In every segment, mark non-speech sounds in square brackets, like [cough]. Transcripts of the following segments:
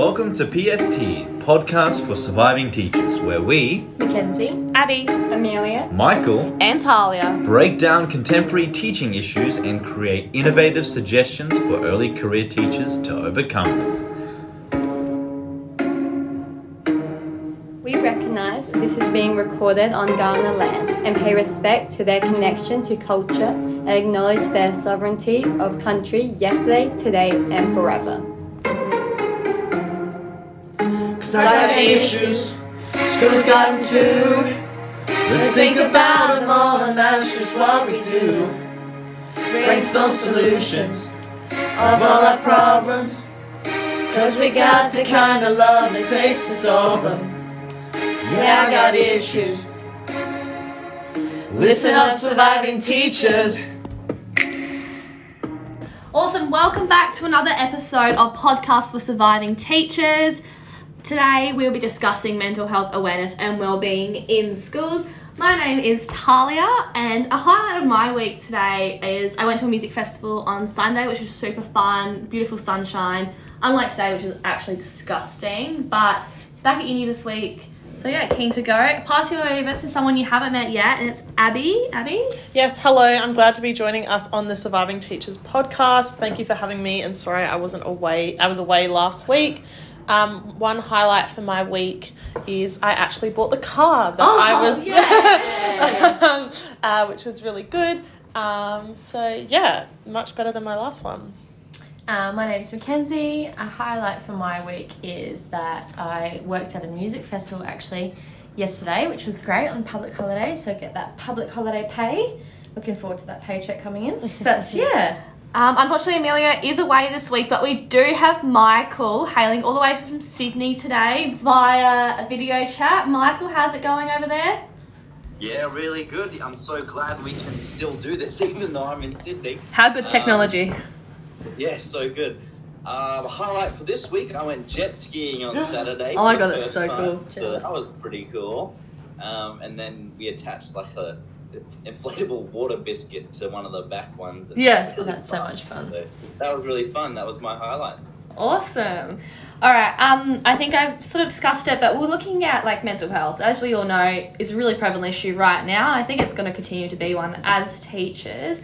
Welcome to PST, Podcast for Surviving Teachers, where we, Mackenzie, Abby, Amelia, Michael, and Talia. break down contemporary teaching issues and create innovative suggestions for early career teachers to overcome them. we recognise that this is being recorded on Kaurna land and pay respect to their connection to culture and acknowledge their sovereignty of country yesterday, today, and forever. Cause I got issues, school's got them too. Let's think about them all, and that's just what we do. Brainstorm solutions of all our problems. Cause we got the kind of love that takes solve them. Yeah, I got issues. Listen up, surviving teachers. Awesome. Welcome back to another episode of Podcast for Surviving Teachers. Today we'll be discussing mental health awareness and well-being in schools. My name is Talia, and a highlight of my week today is I went to a music festival on Sunday, which was super fun, beautiful sunshine. Unlike today, which is actually disgusting. But back at uni this week, so yeah, keen to go. Pass you over to someone you haven't met yet, and it's Abby. Abby. Yes, hello. I'm glad to be joining us on the Surviving Teachers podcast. Thank you for having me. And sorry, I wasn't away. I was away last week. Um, one highlight for my week is I actually bought the car that I Oh, was, yay. [laughs] uh, which was really good. Um, so yeah, much better than my last one. Uh, my name's Mackenzie. A highlight for my week is that I worked at a music festival actually yesterday, which was great on public holiday. So get that public holiday pay. Looking forward to that paycheck coming in. [laughs] But yeah, Um, unfortunately, Amelia is away this week, but we do have Michael hailing all the way from Sydney today via a video chat. Michael, how's it going over there? Yeah, really good. I'm so glad we can still do this, [laughs] even though I'm in Sydney. How good's Um, technology? Yeah, so good. Um, highlight for this week, I went jet skiing on [gasps] Saturday. Oh my God, the that's so time, cool. so that was pretty cool. Um, and then we attached like a inflatable water biscuit to one of the back ones. and Yeah. that was That's so much fun. So that was really fun. That was my highlight. Awesome. All right. Um, I think I've sort of discussed it, but we're looking at like mental health, as we all know, is a really prevalent issue right now. And I think it's going to continue to be one as teachers.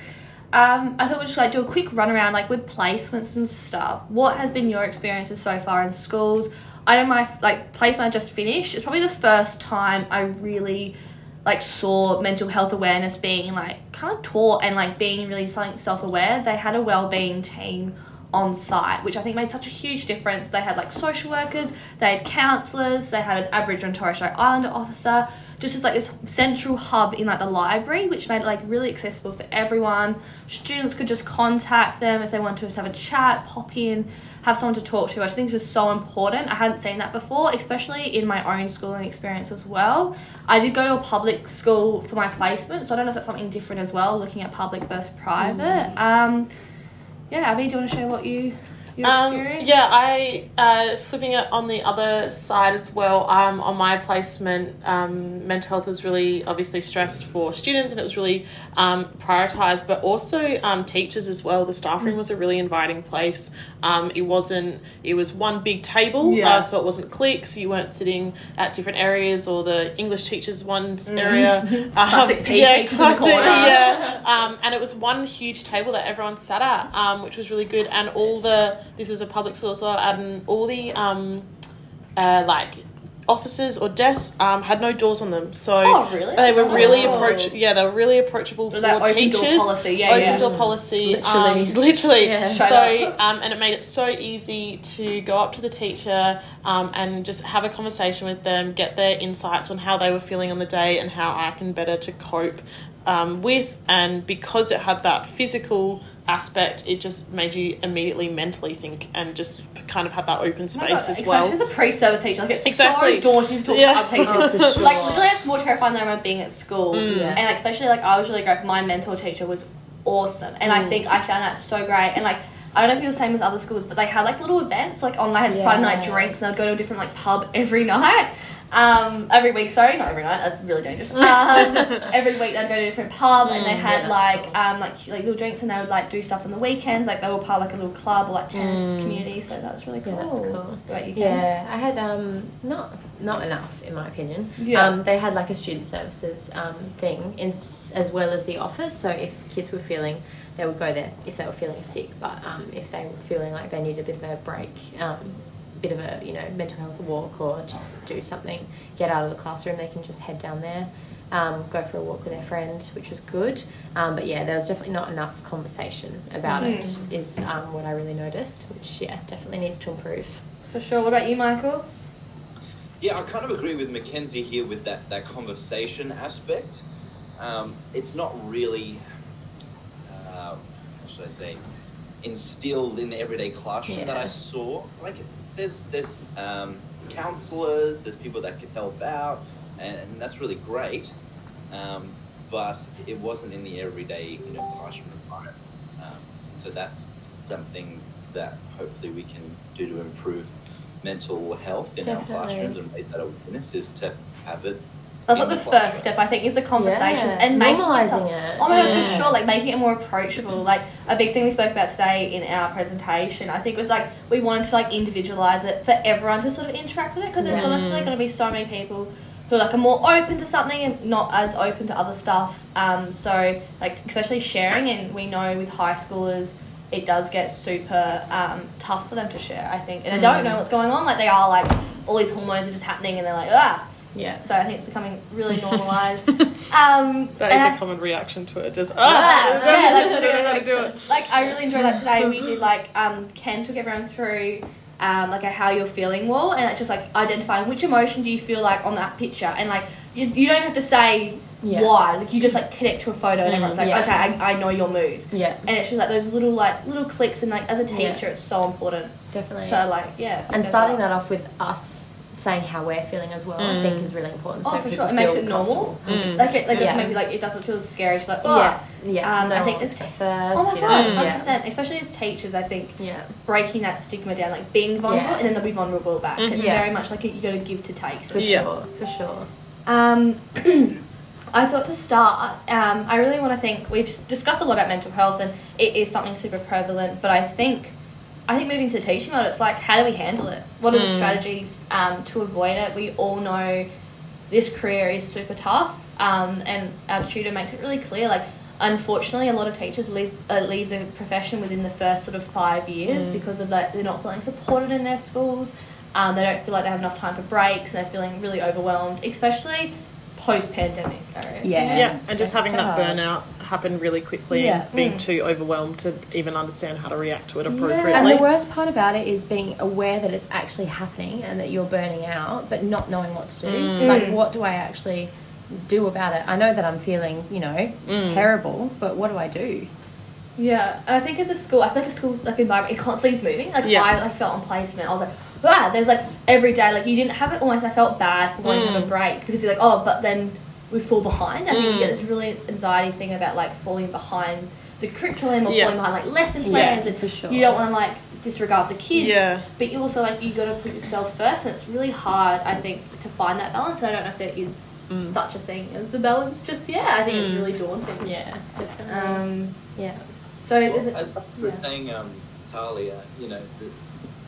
Um, I thought we'd just like do a quick run around, like with placements and stuff. What has been your experiences so far in schools? I know my like placement I just finished. It's probably the first time I really like saw mental health awareness being like kind of taught and like being really something self-aware. They had a well-being team on site which i think made such a huge difference they had like social workers they had counselors they had an aboriginal and torres strait islander officer just as like this central hub in like the library which made it like really accessible for everyone students could just contact them if they wanted to have a chat pop in have someone to talk to, which I think is just so important. I hadn't seen that before, especially in my own schooling experience as well. I did go to a public school for my placement, so I don't know if that's something different as well, looking at public versus private. Um, yeah, Abby, do you want to share what you Um, yeah, I uh, flipping it on the other side as well. Um, on my placement, um, mental health was really obviously stressed for students, and it was really um, prioritized, but also um, teachers as well. The staff room was a really inviting place. Um, it wasn't. It was one big table, Yeah. uh, so it wasn't cliques. You weren't sitting at different areas, or the English teachers one area. [laughs] Um, Classic yeah, teachers [laughs] in the classic, yeah. Um, and it was one huge table that everyone sat at, um, which was really good. And all the this was a public school as well, and all the um, uh, like offices or desks um, had no doors on them, so Oh, really? they were really Oh. approach. Yeah, they were really approachable for that open door teachers. policy, yeah, open yeah. door policy, Literally. um, [laughs] literally. Yeah. So um, and it made it so easy to go up to the teacher um, and just have a conversation with them, get their insights on how they were feeling on the day and how I can better to cope um, with. And because it had that physical aspect, it just made you immediately mentally think and just kind of have that open oh space as well. Especially as a pre-service teacher, like it's Exactly. so daunting to talk Yeah. to other teachers. Oh, for sure. Like literally, it's more terrifying than I remember being at school. Mm. Yeah. And like especially like I was really grateful. My mentor teacher was awesome, and I mm. think I found that so great. And like I don't know if it was the same as other schools, but they had like little events like on. They had Friday night drinks, and I'd go to a different like pub every [laughs] night. Um, every week, sorry, not every night. That's really dangerous. [laughs] Um, every week they'd go to a different pub and they Mm, had yeah, like cool. um like like little drinks and they would like do stuff on the weekends. Like they were part of like a little club or like tennis community. So that was really cool. Yeah, that's cool. Ken? Yeah, I had um not not enough in my opinion. Yeah. Um, they had like a student services um thing in, as well as the office. So if kids were feeling, they would go there if they were feeling sick. But um, if they were feeling like they needed a bit of a break, um, bit of a you know mental health walk or just do something, get out of the classroom, they can just head down there. Um, go for a walk with their friend, which was good. Um, but yeah, there was definitely not enough conversation about it. Is um, what I really noticed, which yeah, definitely needs to improve. For sure. What about you, Michael? Yeah, I kind of agree with Mackenzie here with that, that conversation aspect. Um, it's not really, uh, how should I say, instilled in the everyday classroom that I saw. Like, there's there's um, counselors, there's people that can help out, and, and that's really great. Um, but it wasn't in the everyday, you know, classroom environment. Um, so that's something that hopefully we can do to improve mental health in Definitely. our classrooms and raise that awareness is to have it. That's in like the first step, I think, is the conversations Yeah, and making normalising yourself- it. Oh my gosh, for sure! Like making it more approachable. Like a big thing we spoke about today in our presentation, I think was like we wanted to like individualize it for everyone to sort of interact with it because there's Yeah. obviously going to be so many people who like are more open to something and not as open to other stuff. Um, so like especially sharing, and we know with high schoolers. It does get super um, tough for them to share, I think, and they don't know what's going on. Like they are like all these hormones are just happening, and they're like ah. Yeah. So I think it's becoming really [laughs] normalized. [laughs] um, That and is I- a common reaction to it. Just ah, yeah, like, [laughs] don't know how to do it. like I really enjoyed that today. We did like um, Ken took everyone through um, like a how you're feeling wall, and it's just like identifying which emotion do you feel like on that picture, and like you, you don't have to say Yeah. why, like you just like connect to a photo, and Mm, everyone's like, yeah. okay, I, I know your mood, Yeah, and it's just like those little like little clicks, and like as a teacher, Yeah. it's so important definitely. to like yeah, and starting that off with us saying how we're feeling as well, I think is really important. Oh, so for sure. It makes it normal. comfortable. Like it, like just Yeah. maybe like it doesn't feel scary to be like, oh, Yeah, yeah. Um, no I think it's- wants first. Oh my god, know? hundred percent. Especially as teachers, I think Yeah, yeah. breaking that stigma down, like being vulnerable, Yeah. and then they'll be vulnerable back. It's Yeah. very much like you got to give to take. for Yeah. sure, for sure. Um, [clears throat] I thought to start, um, I really want to think we've discussed a lot about mental health, and it is something super prevalent. But I think, I think moving to teaching mode, it's like how do we handle it? What are the strategies um, to avoid it? We all know this career is super tough, um, and our tutor makes it really clear. Like, unfortunately, a lot of teachers leave uh, leave the profession within the first sort of five years because of that they're not feeling supported in their schools. Um, they don't feel like they have enough time for breaks, and they're feeling really overwhelmed, especially post pandemic. Yeah. Yeah, and just having so that hard. burnout happen really quickly Yeah. and being Mm. too overwhelmed to even understand how to react to it appropriately. And the worst part about it is being aware that it's actually happening and that you're burning out, but not knowing what to do. Mm. Like, what do I actually do about it? I know that I'm feeling, you know, Mm. terrible, but what do I do? Yeah, and I think as a school, I feel like a school's like environment, it constantly is moving. Like Yeah. I like felt on placement, I was like, ah, there's like every day, like you didn't have it almost. I felt bad for wanting to have a break because you're like, oh, but then we fall behind. I think you get this really anxiety thing about like falling behind the curriculum or Yes. falling behind like lesson Yeah, plans, and for sure. you don't want to like disregard the kids. Yeah. But you also like you got to put yourself first, and it's really hard, I think, to find that balance. And I don't know if there is such a thing as the balance just yeah, I think it's really daunting. Yeah, definitely. Um, yeah. so Well, does it? as you yeah. saying, um, Talia, you know,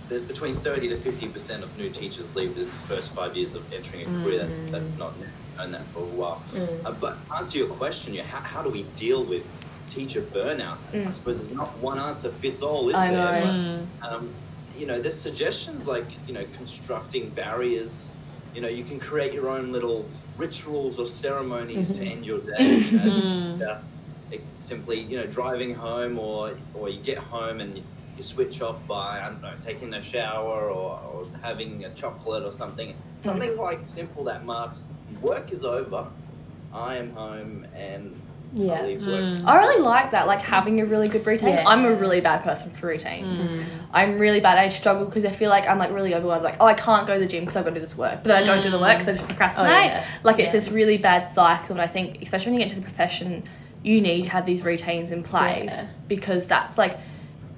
the, the, between 30 to 50% of new teachers leave the first five years of entering a career. That's, that's not known that for a while. Mm. Uh, but to answer your question, you how, how do we deal with teacher burnout? Mm. I suppose there's not one answer fits all, is I there? know. But, um, you know, there's suggestions like, you know, constructing barriers. You know, you can create your own little rituals or ceremonies to mm-hmm. end your day. [laughs] you know, as a. It's simply, you know, driving home or or you get home and you, you switch off by, I don't know, taking a shower or, or having a chocolate or something. Something like simple that marks work is over, I am home and Yeah. I. Mm. I really like that, like having a really good routine. Yeah. I'm a really bad person for routines. Mm. I'm really bad. I struggle because I feel like I'm like really overwhelmed. Like, oh, I can't go to the gym because I've got to do this work, but then I don't do the work mm. because I just procrastinate. Oh, yeah. Like it's Yeah. this really bad cycle, and I think especially when you get to the profession, you need to have these routines in place Yeah. because that's like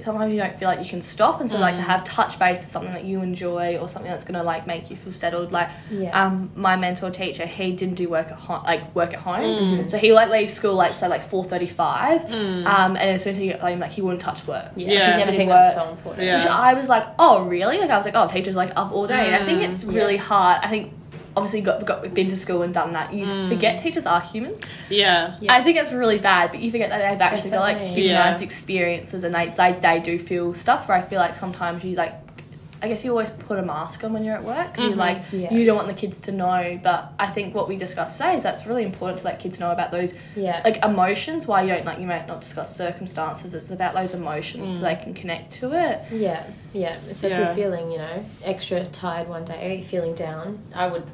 sometimes you don't feel like you can stop, and so like Mm. to have touch base with something that you enjoy or something that's gonna like make you feel settled. Like Yeah. um, my mentor teacher, he didn't do work at home, like work at home, Mm. so he like leaves school like say like four thirty five, um, and as soon as he got home, like he wouldn't touch work. Yeah, Yeah. I Never think did work. so important. Yeah. Which I was like, oh really? Like I was like, oh, teachers like up all day. And I think it's really hard. I think obviously got got been to school and done that. You mm. forget teachers are human. Yeah. Yeah. I think it's really bad, but you forget that they've actually got like humanized Yeah. experiences and they, they they do feel stuff. Where I feel like sometimes you like. I guess you always put a mask on when you're at work 'cause you like Yeah. you don't want the kids to know. But I think what we discussed today is that's really important to let kids know about those Yeah. like emotions. Why you don't like you might not discuss circumstances. It's about those emotions so they can connect to it. Yeah, yeah. So if you're feeling, you know, extra tired one day, or you're feeling down, I would,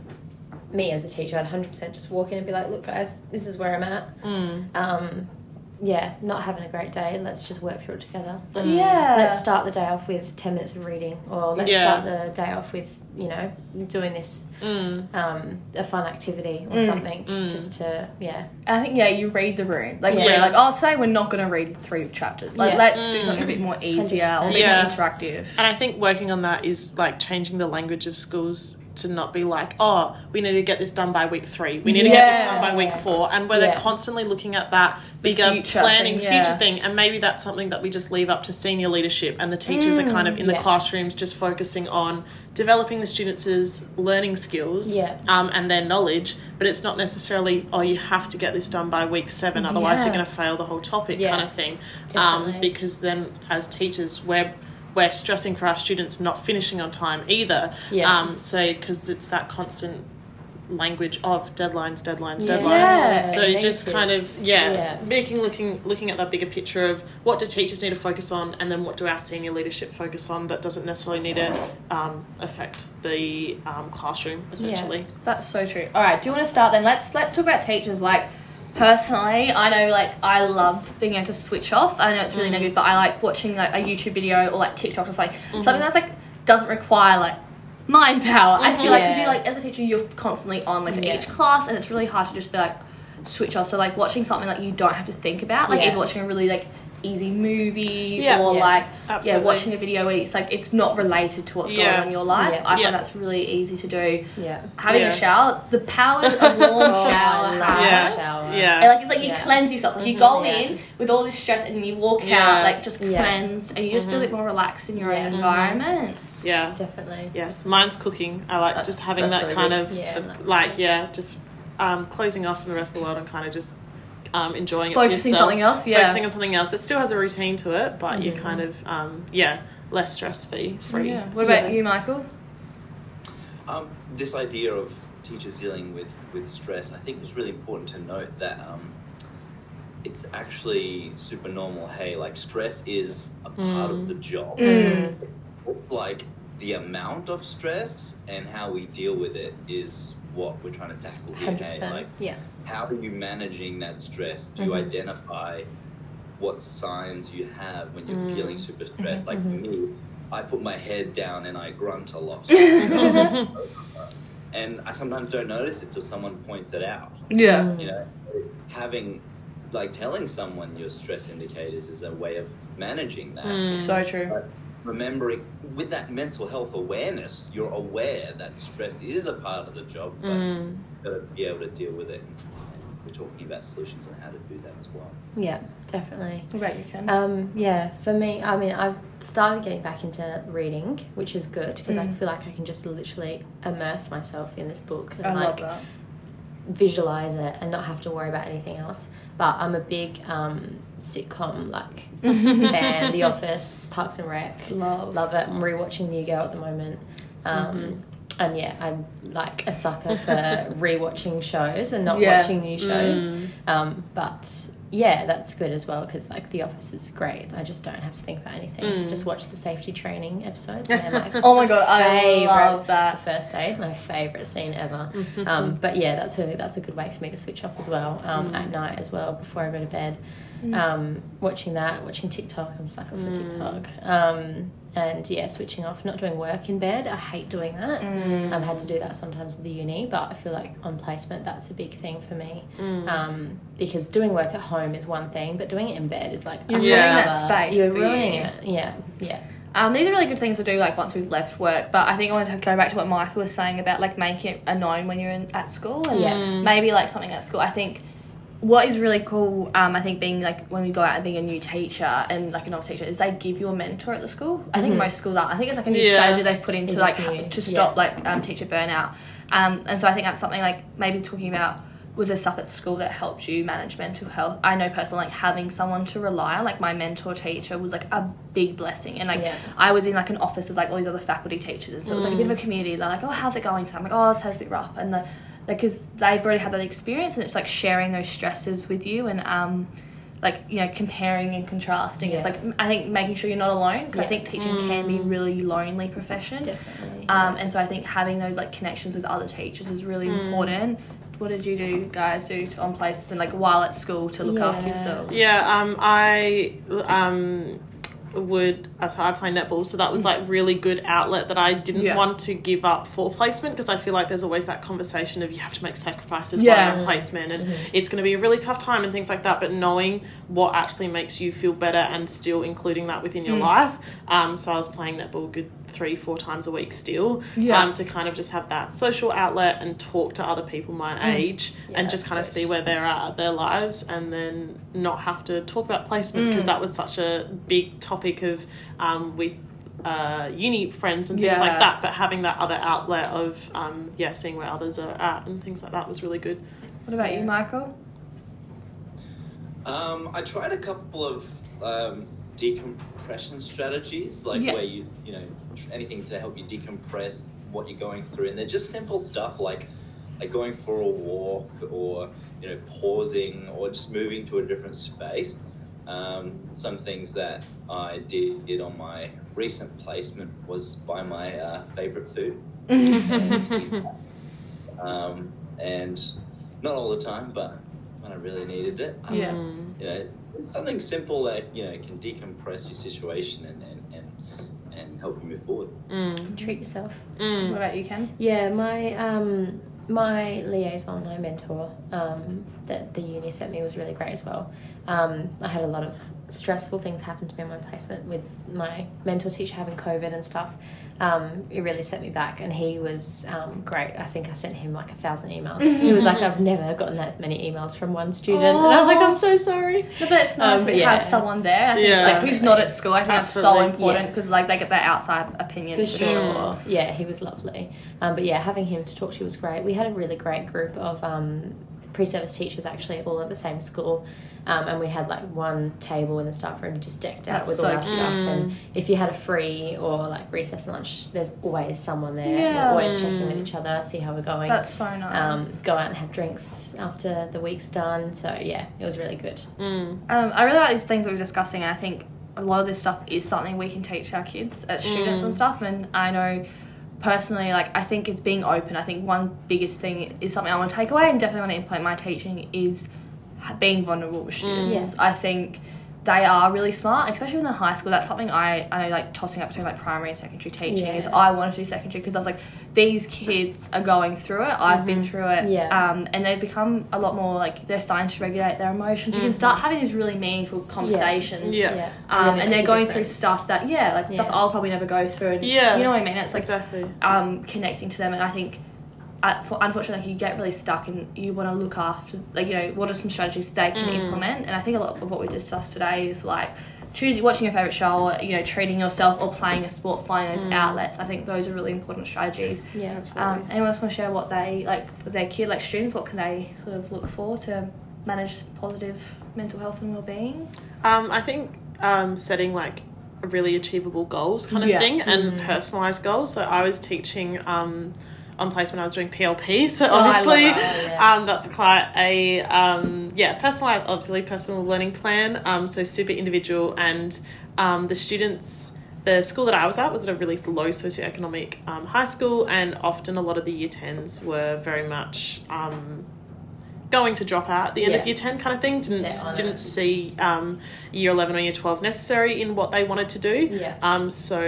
me as a teacher, I'd 100% just walk in and be like, look, guys, this is where I'm at. Mm. Um, yeah, not having a great day. Let's just work through it together. Let's, Yeah. Let's start the day off with 10 minutes of reading, or let's Yeah. start the day off with, you know, doing this, Mm. um, a fun activity or Mm. something, Mm. just to, yeah. I think yeah, you read the room. Like Yeah. we're like, oh, today we're not gonna read three chapters. Like Yeah. let's do Mm. something a bit more easier or a 100%. bit Yeah. more interactive. And I think working on that is like changing the language of schools to not be like, oh, we need to get this done by week three. We need to get this done by week four. And where Yeah. they're constantly looking at that bigger future planning, thing, yeah. future thing. And maybe that's something that we just leave up to senior leadership and the teachers are kind of in the classrooms just focusing on developing the students' learning skills Yeah. um, and their knowledge. But it's not necessarily, oh, you have to get this done by week seven, otherwise Yeah. you're going to fail the whole topic Yeah. kind of thing. Um, because then as teachers, we're we're stressing for our students not finishing on time either. Yeah. Um, so because it's that constant language of deadlines, deadlines, Yeah. deadlines. Yeah. So just Negative. kind of yeah, Yeah. making looking looking at that bigger picture of what do teachers need to focus on, and then what do our senior leadership focus on that doesn't necessarily need to um, affect the um, classroom essentially. Yeah, That's so true. All right, do you want to start then? Let's let's talk about teachers. Like personally, I know like I love being able to switch off. I know it's really negative, mm. but I like watching like a YouTube video or like TikTok, just like mm-hmm. something that's like doesn't require like mind power. I feel like because you like as a teacher, you're constantly on like Yeah. each class, and it's really hard to just be like switch off. So like watching something that you don't have to think about, like Yeah. either watching a really like easy movie Yeah. or Yeah. like Absolutely. yeah watching a video where it's like it's not related to what's going on in your life. Yeah. I Yeah. find that's really easy to do Yeah. having Yeah. a shower, the powers a warm [laughs] Oh, shower I love has. a shower. Yeah. And like it's like you Yeah. cleanse yourself. Like you mm-hmm. go Yeah. in with all this stress and you walk Yeah. out like just Yeah. cleansed and you just feel a mm-hmm. bit more relaxed in your Yeah. own environment. yeah. Definitely. Yes, mine's cooking. I like just having that so kind good. of Yeah. the- like yeah, just um, closing off from the rest of the world and kind of just um, enjoying it. for Focusing yourself. something else, yeah. Focusing on something else. It still has a routine to it, but you're kind of um, yeah less stress free. Free. Yeah. What about you, Michael? Um, this idea of teachers dealing with, with stress, I think it's really important to note that um, it's actually super normal. Hey, like stress is a part of the job. Mm. Like the amount of stress and how we deal with it is what we're trying to tackle here. Hundred Hey, percent. like Yeah. how are you managing that stress? Do you Mhm. identify what signs you have when you're feeling super stressed? Like for me, I put my head down and I grunt a lot. [laughs] and I sometimes don't notice it till someone points it out. Yeah. You know, having like telling someone your stress indicators is a way of managing that. Mm. So true. But remembering with that mental health awareness, you're aware that stress is a part of the job, but Mm. you've got to be able to deal with it. And we're talking about solutions and how to do that as well. Yeah. Definitely. What about you, Ken? Um, yeah, for me, I mean, I've started getting back into reading, which is good because I Mm. feel like I can just literally immerse myself in this book and I like love that. visualize it and not have to worry about anything else. But I'm a big um, sitcom like [laughs] fan. The [laughs] Office, Parks and Rec, Love. love it. I'm rewatching New Girl at the moment. Um, And yeah, I'm like a sucker for [laughs] rewatching shows and not Yeah. watching new shows. Mm. Um, but yeah, that's good as well because like The Office is great. I just don't have to think about anything. Mm. Just watch the safety training episodes. And they're [laughs] Oh my god, I love that. first aid, my favorite scene ever. Mm-hmm. Um, but yeah, that's a that's a good way for me to switch off as well um, Mm. at night as well before I go to bed. Um, watching that, watching TikTok. I'm a sucker for Mm. TikTok. And yeah, switching off, not doing work in bed. I hate doing that. Mm. I've had to do that sometimes with the uni, but I feel like on placement that's a big thing for me. Mm. Um, because doing work at home is one thing, but doing it in bed is like You're ruining that space You're ruining you. it. Yeah, yeah. Um, these are really good things to do like once we've left work. But I think I want to go back to what Michael was saying about like making it a known when you're in, at school and Yeah. maybe like something at school. I think what is really cool, um, I think being like when we go out and being a new teacher and like a novice teacher is they give you a mentor at the school. I think most schools are. I think it's like a new Yeah. strategy they've put into like new. to stop like um, teacher burnout. Um, and so I think that's something like maybe talking about was there stuff at school that helped you manage mental health? I know personally, like having someone to rely on, like my mentor teacher was like a big blessing. And like Yeah. I was in like an office with like all these other faculty teachers, so it was like a bit of a community. They're like, "Oh, how's it going?" So I'm like, "Oh, it's a bit rough," and the because they've already had that experience, and it's like sharing those stresses with you and um. Like you know, comparing and contrasting. It's like I think making sure you're not alone because I think teaching can be really lonely profession. Definitely. Um, and so I think having those like connections with other teachers is really Mm. important. What did you do, guys, do to, on placement, like while at school to look after Yeah. yourselves? Yeah, um, I um, would. So I play netball, so that was like really good outlet that I didn't Yeah. want to give up for placement because I feel like there's always that conversation of you have to make sacrifices Yeah. while you're on placement, and it's going to be a really tough time and things like that. But knowing what actually makes you feel better and still including that within your life, um, so I was playing netball good three, four times a week still, Yeah. um, to kind of just have that social outlet and talk to other people my age Yeah, and just kind of see where they're at at their lives and then not have to talk about placement because that was such a big topic of um, with uh, uni friends and things Yeah. like that but having that other outlet of um, yeah seeing where others are at and things like that was really good What about you, Michael? Um, I tried a couple of um, decompression strategies, like Yeah. where you, you know, anything to help you decompress what you're going through, and they're just simple stuff like, like going for a walk, or you know, pausing, or just moving to a different space. Um, some things that I did, did on my recent placement was buy my uh, favorite food, [laughs] um, and not all the time, but when I really needed it. Um, Yeah. you know, something simple that you know can decompress your situation and and, and, and help you move forward. mm. Treat yourself. Mm. What about you, Ken? Yeah, my um, my liaison, my mentor um, that the uni sent me was really great as well. Um, I had a lot of stressful things happen to me in my placement with my mentor teacher having COVID and stuff. Um, it really set me back, and he was um, great. I think I sent him like a thousand emails. [laughs] he was like, "I've never gotten that many emails from one student," and I was like, "I'm so sorry." No, but it's nice Um, to but yeah. have someone there. I think Yeah. like who's not at school. I think that's so Absolutely. important Yeah. because like they get that outside opinion For for, sure. sure. Yeah, he was lovely. Um, but yeah, having him to talk to was great. We had a really great group of um, pre-service teachers actually, all at the same school. Um, and we had like one table in the staff room just decked out That's with so all our cute. stuff. And if you had a free or like recess lunch, there's always someone there. Yeah. We're always checking with each other, see how we're going. That's so nice. um, go out and have drinks after the week's done. So yeah, it was really good. Mm. Um, I really like these things we were discussing, and I think a lot of this stuff is something we can teach our kids as students and stuff. And I know personally, like I think it's being open. I think one biggest thing is something I want to take away and definitely want to implement my teaching is being vulnerable with students. Mm. I think they are really smart, especially when they're high school. That's something I, I know, like tossing up between like primary and secondary teaching is I wanted to do secondary because I was like, these kids are going through it. I've been through it. Yeah. Um, and they've become a lot more like they're starting to regulate their emotions. You can start having these really meaningful conversations. Yeah. Yeah, Um, Really and they're make a going through stuff that yeah, like stuff I'll probably never go through. And, Yeah. You know what I mean? It's like exactly um, connecting to them, and I think. For, unfortunately, like you get really stuck, and you want to look after, like you know, what are some strategies they can implement? And I think a lot of what we discussed today is like choosing, watching your favorite show, or, you know, treating yourself or playing a sport, finding those outlets. I think those are really important strategies. Yeah, Um, anyone else want to share what they like for their kid, like students? What can they sort of look for to manage positive mental health and well-being? Um, I think um, setting like really achievable goals kind of Yeah. thing and personalized goals. So I was teaching um, on placement. I was doing PLP, so Oh, obviously that, yeah. um, that's quite a um, yeah personalized, obviously personal learning plan. Um, so super individual and um, the students. The school that I was at was at a really low socioeconomic um, high school, and often a lot of the year tens were very much um, going to drop out at the end Yeah. of year 10 kind of thing didn't didn't it. see um, year 11 or year 12 necessary in what they wanted to do Yeah. um, so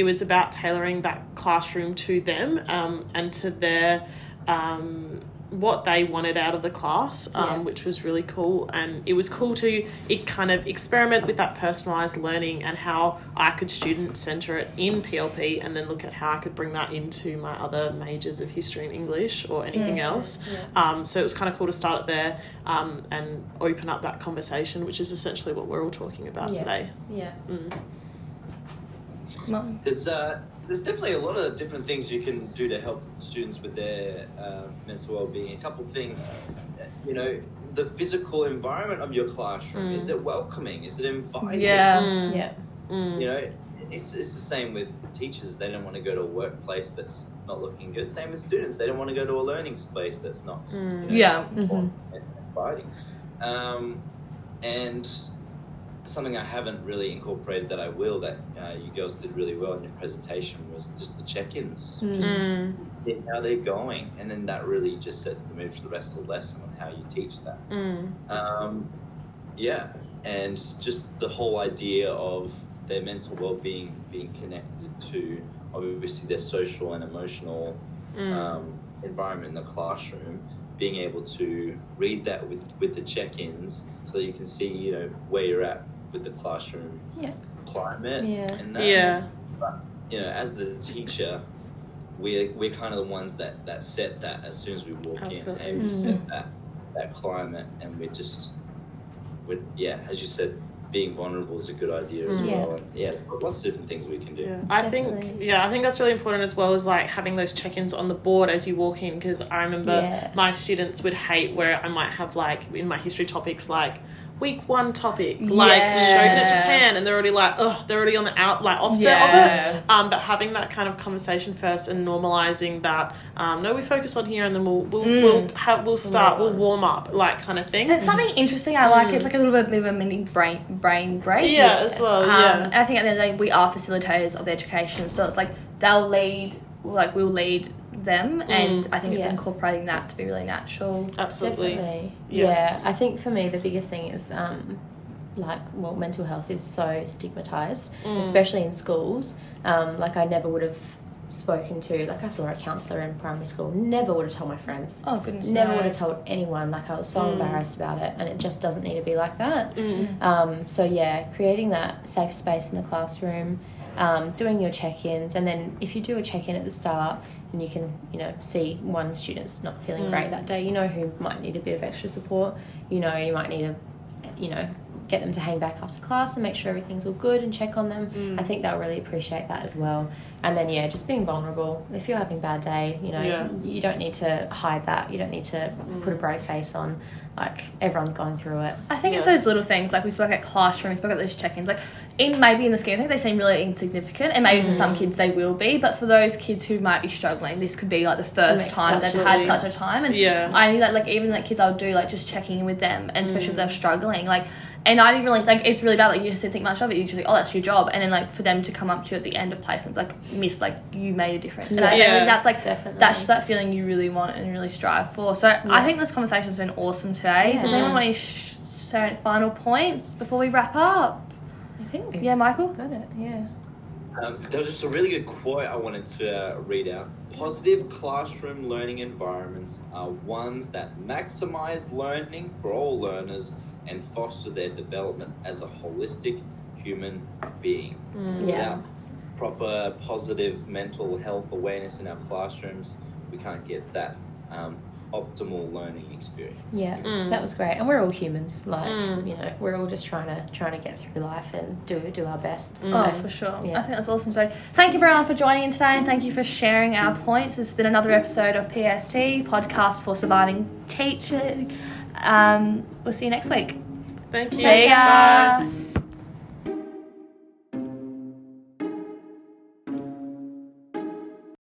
it was about tailoring that classroom to them um, and to their um, what they wanted out of the class, um, Yeah. which was really cool. And it was cool to it kind of experiment with that personalized learning and how I could student center it in PLP, and then look at how I could bring that into my other majors of history and English or anything else. Um, so it was kind of cool to start it there um, and open up that conversation, which is essentially what we're all talking about Yeah. today. Yeah. There's uh, there's definitely a lot of different things you can do to help students with their uh, mental well-being. A couple things, uh, you know, the physical environment of your classroom is it welcoming? Is it inviting? Yeah. Mm. Yeah. Mm. You know, it's it's the same with teachers. They don't want to go to a workplace that's not looking good. Same with students. They don't want to go to a learning space that's not you know, Yeah. important and inviting. Um, and something I haven't really incorporated that I will that uh, you girls did really well in your presentation was just the check-ins, Mm. seeing how they're going, and then that really just sets the mood for the rest of the lesson on how you teach that. Mm. Um, yeah, and just the whole idea of their mental well-being being connected to obviously their social and emotional Mm. um, environment in the classroom, being able to read that with with the check-ins, so you can see you know where you're at with the classroom Yeah. climate Yeah. and that. Yeah. You know, as the teacher, we're we're kind of the ones that that set that as soon as we walk Absolutely. in. Hey, we Mm. set that that climate, and we're just, we're yeah, as you said, being vulnerable is a good idea as. Yeah. well. And yeah, lots of different things we can do. Yeah, I think yeah, I think that's really important as well as like having those check-ins on the board as you walk in because I remember Yeah. my students would hate where I might have like in my history topics like week one topic like Yeah. Shogunate Japan and they're already like oh they're already on the out like offset Yeah. of it um, but having that kind of conversation first and normalizing that um, no we focus on here and then we'll we'll, Mm. we'll have we'll start we'll warm up like kind of thing And It's something interesting I like. It's like a little bit, bit of a mini brain brain break. Yeah, as well, Um, yeah. I think at the end of the day, we are facilitators of the education, so it's like they'll lead, like we'll lead them, and I think it's Yeah. incorporating that to be really natural. absolutely Definitely. Yes. Yeah. I think for me the biggest thing is um, like well mental health is so stigmatized, Mm. especially in schools. Um, like I never would have spoken to like I saw a counselor in primary school. Never would have told my friends. Oh goodness, Never no. would have told anyone. Like I was so Mm. embarrassed about it, and it just doesn't need to be like that. Mm. Um, so yeah, creating that safe space in the classroom, um, doing your check-ins, and then if you do a check-in at the start, and you can you know see one student's not feeling Mm. great that day, you know who might need a bit of extra support. You know you might need a you know, get them to hang back after class and make sure everything's all good and check on them. Mm. I think they'll really appreciate that as well. And then yeah, just being vulnerable. If you're having a bad day, you know, Yeah. you don't need to hide that. You don't need to put a brave face on. Like everyone's going through it. I think it's those little things like we spoke at classroom, we spoke at those check-ins. Like in maybe in the scheme, I think they seem really insignificant, and maybe for some kids they will be. But for those kids who might be struggling, this could be like the first Makes time they've had absolutely such a time. And Yeah. I knew that like even like kids I would do like just checking in with them, and especially if Mm. they're struggling, like. And I didn't really like it's really bad. Like you just didn't think much of it. You just think, oh, that's your job, and then like for them to come up to you at the end of placement, like miss, like you made a difference. And I, I Yeah. think that's like Definitely. that's just that feeling you really want and really strive for. So I think this conversation's been awesome today. Does anyone want any sh- say final points before we wrap up? I think Yeah, Michael. got it. Yeah. Um, there was just a really good quote I wanted to uh, read out. Positive classroom learning environments are ones that maximize learning for all learners and foster their development as a holistic human being. Yeah. Without proper positive mental health awareness in our classrooms, we can't get that um, optimal learning experience. Yeah, Mm. that was great, and we're all humans. Like Mm. you know, we're all just trying to trying to get through life and do do our best. So, Oh, for sure. Yeah. I think that's awesome. So, thank you everyone for joining in today, and thank you for sharing our points. This has been another episode of PST Podcast for Surviving Teaching. Um, we'll see you next week. thank you See ya. Bye.